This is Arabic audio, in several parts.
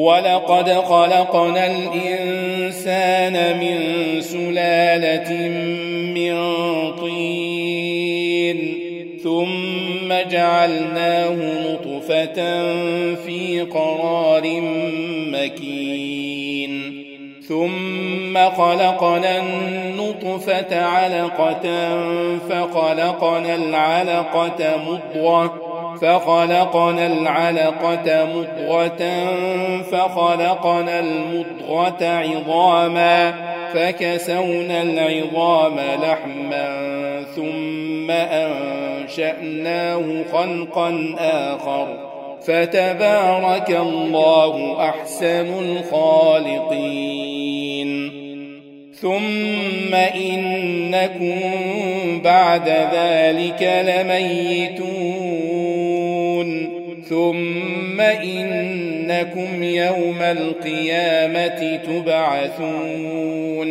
ولقد خلقنا الإنسان من سلالة من طين ثم جعلناه نطفة في قرار مكين ثم خلقنا النطفة علقة فخلقنا العلقة مضغة فخلقنا العلقة مضغة فخلقنا المضغة عظاما فكسونا العظام لحما ثم أنشأناه خلقا آخر. فتبارك الله أحسن الخالقين. ثم إنكم بعد ذلك لميتون. ثم إنكم يوم القيامة تبعثون.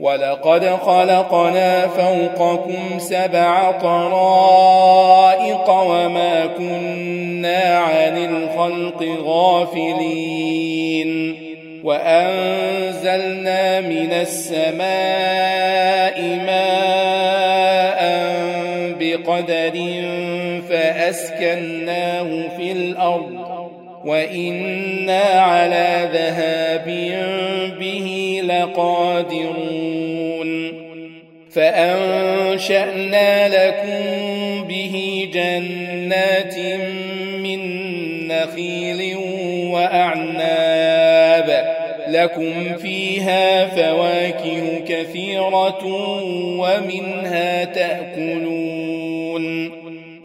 ولقد خلقنا فوقكم سبع طرائق وما كنا عن الخلق غافلين. وأنزلنا من السماء ماء بقدر فأسكناه في الأرض وإنا على ذهاب به لقادرون فأنشأنا لكم به جنات من نخيل وأعناب لكم فيها فواكه كثيرة ومنها تأكلون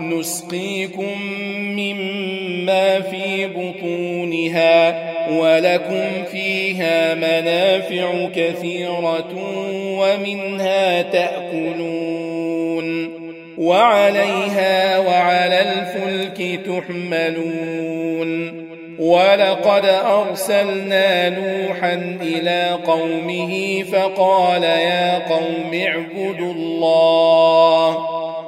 نسقيكم مما في بطونها ولكم فيها منافع كثيرة ومنها تأكلون وعليها وعلى الفلك تحملون ولقد أرسلنا نوحا إلى قومه فقال يا قوم اعبدوا الله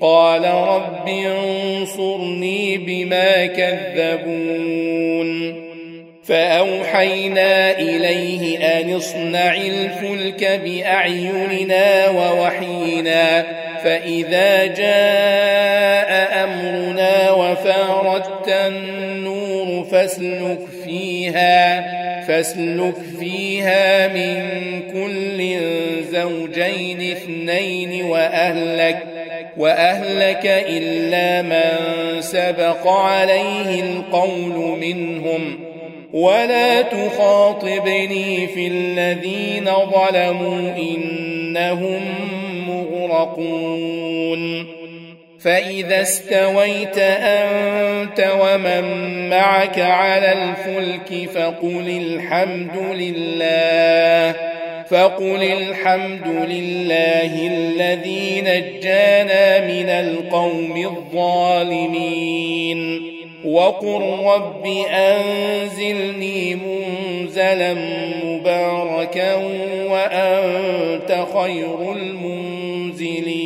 قال رب انصرني بما كذبون. فأوحينا إليه أن اصنع الفلك بأعيننا ووحينا. فإذا جاء أمرنا وفاردت النور فاسلك فيها فاسلك فيها من كل زوجين اثنين وأهلك. وأهلك إلا من سبق عليه القول منهم. ولا تخاطبني في الذين ظلموا إنهم مغرقون. فإذا استويت أنت ومن معك على الفلك فقل الحمد لله. فقل الحمد لله الذي نجانا من القوم الظالمين وقل رب أنزلني منزلا مباركا وأنت خير المنزلين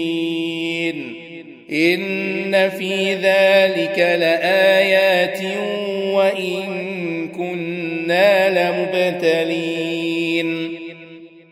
إن في ذلك لآيات وإن كنا لمبتلين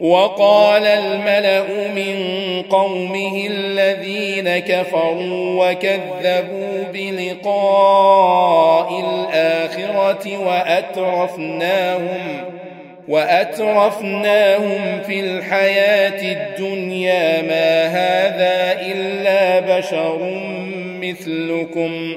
وقال الملأ من قومه الذين كفروا وكذبوا بلقاء الآخرة وأترفناهم وأترفناهم في الحياة الدنيا. ما هذا إلا بشر مثلكم.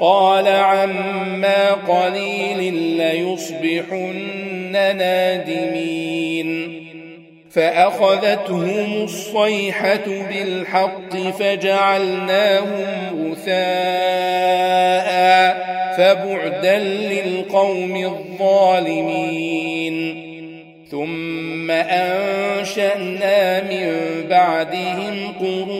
قال عما قليل ليصبحن نادمين. فأخذتهم الصيحة بالحق فجعلناهم غثاء فبعدا للقوم الظالمين. ثم أنشأنا من بعدهم قرونا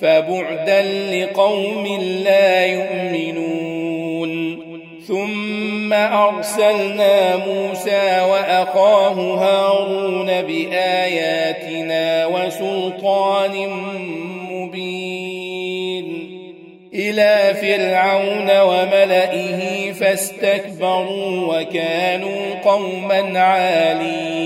فبعدا لقوم لا يؤمنون. ثم أرسلنا موسى وأخاه هارون بآياتنا وسلطان مبين. إلى فرعون وملئه فاستكبروا وكانوا قوما عالين.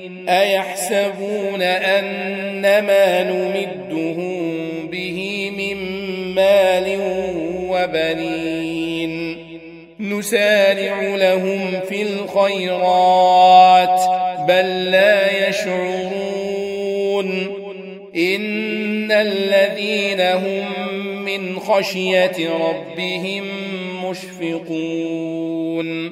أيحسبون أن ما نمدهم به من مال وبنين؟ نسارع لهم في الخيرات بل لا يشعرون. إن الذين هم من خشية ربهم مشفقون.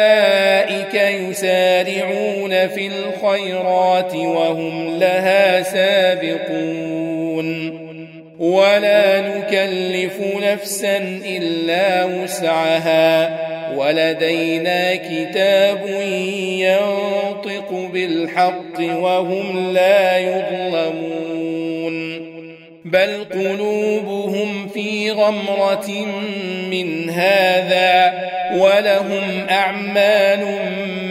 في الخيرات وهم لها سابقون. ولا نكلف نفسا إلا وسعها. ولدينا كتاب ينطق بالحق وهم لا يظلمون. بل قلوبهم في غمرة من هذا ولهم دون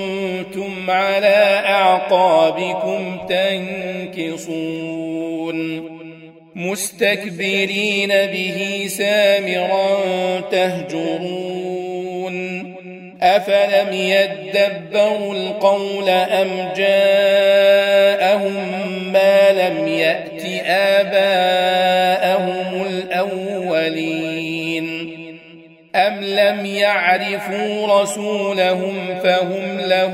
على أعقابكم تنكصون. مستكبرين به سامرا تهجرون. أفلم يدبروا القول أم جاءهم ما لم يأت آباءهم الأولين؟ أم لم يعرفوا رسولهم فهم له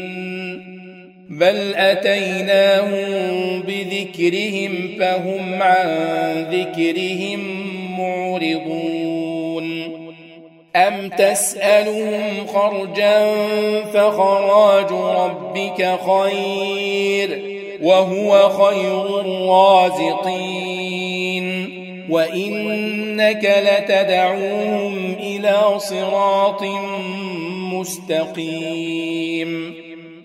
بل أتيناهم بذكرهم فهم عن ذكرهم معرضون أم تسألهم خرجا فخراج ربك خير وهو خير الرازقين وإنك لتدعوهم إلى صراط مستقيم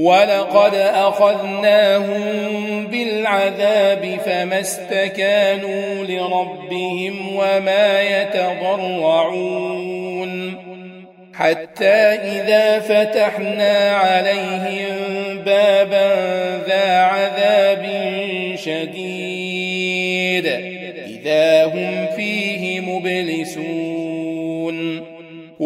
ولقد أخذناهم بالعذاب فما استكانوا لربهم وما يتضرعون حتى إذا فتحنا عليهم بابا ذا عذاب شديد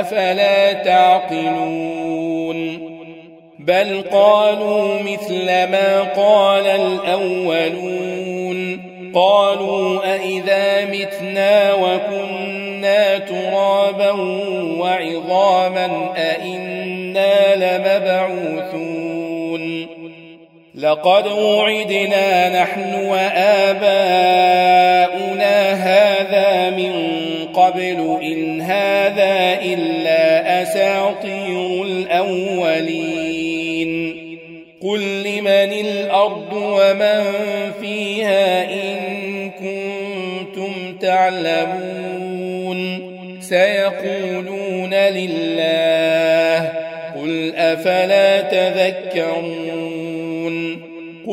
أفلا تعقلون بل قالوا مثل ما قال الأولون قالوا أئذا متنا وكنا ترابا وعظاما أئنا لمبعوثون لقد وعدنا نحن وآباؤنا هذا من قبل إن هذا إلا أساطير الأولين. قل لمن الأرض ومن فيها إن كنتم تعلمون. سيقولون لله قل أفلا تذكرون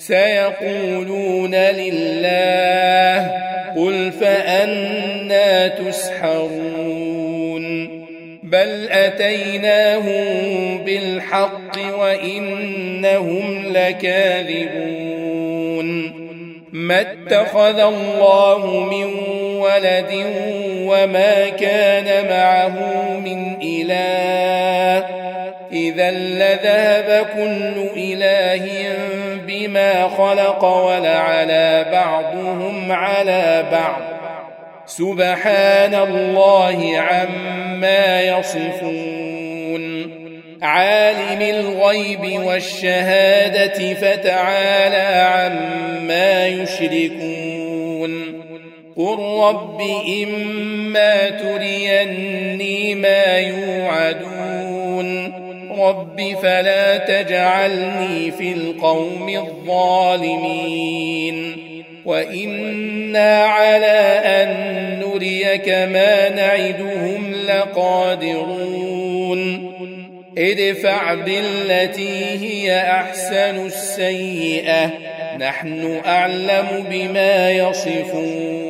سيقولون لله قل فأنا تسحرون بل أتيناهم بالحق وإنهم لكاذبون ما اتخذ الله من ولد وما كان معه من إله إذا لذهب كل إله بما خلق ولعلى بعضهم على بعض. سبحان الله عما يصفون. عالم الغيب والشهادة فتعالى عما يشركون. قل رب إما تريني ما يوعدون رب فلا تجعلني في القوم الظالمين وإنا على أن نريك ما نعدهم لقادرون ادفع بالتي هي أحسن السيئة نحن أعلم بما يصفون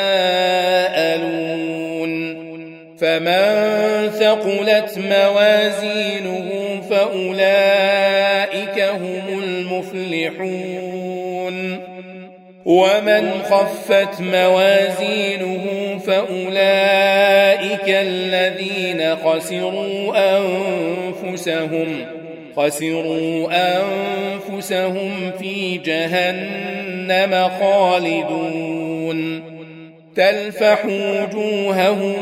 فمن ثقلت موازينه فأولئك هم المفلحون ومن خفت موازينه فأولئك الذين خسروا أنفسهم خسروا أنفسهم في جهنم خالدون تلفح وجوههم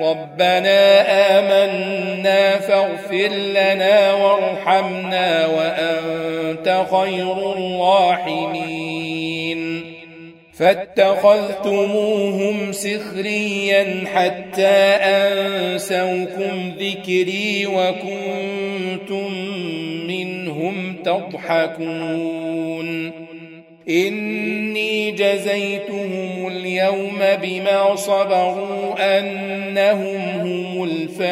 ربنا آمنا فاغفر لنا وارحمنا وأنت خير الراحمين. فاتخذتموهم سخريا حتى أنسوكم ذكري وكنتم منهم تضحكون. إني جزيتهم اليوم بما صبروا أنهم هم الفائزون.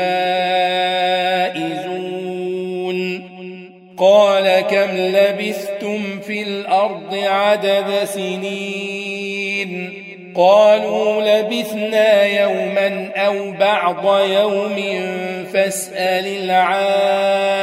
قال كم لبثتم في الأرض عدد سنين؟ قالوا لبثنا يوما أو بعض يوم فاسأل العادين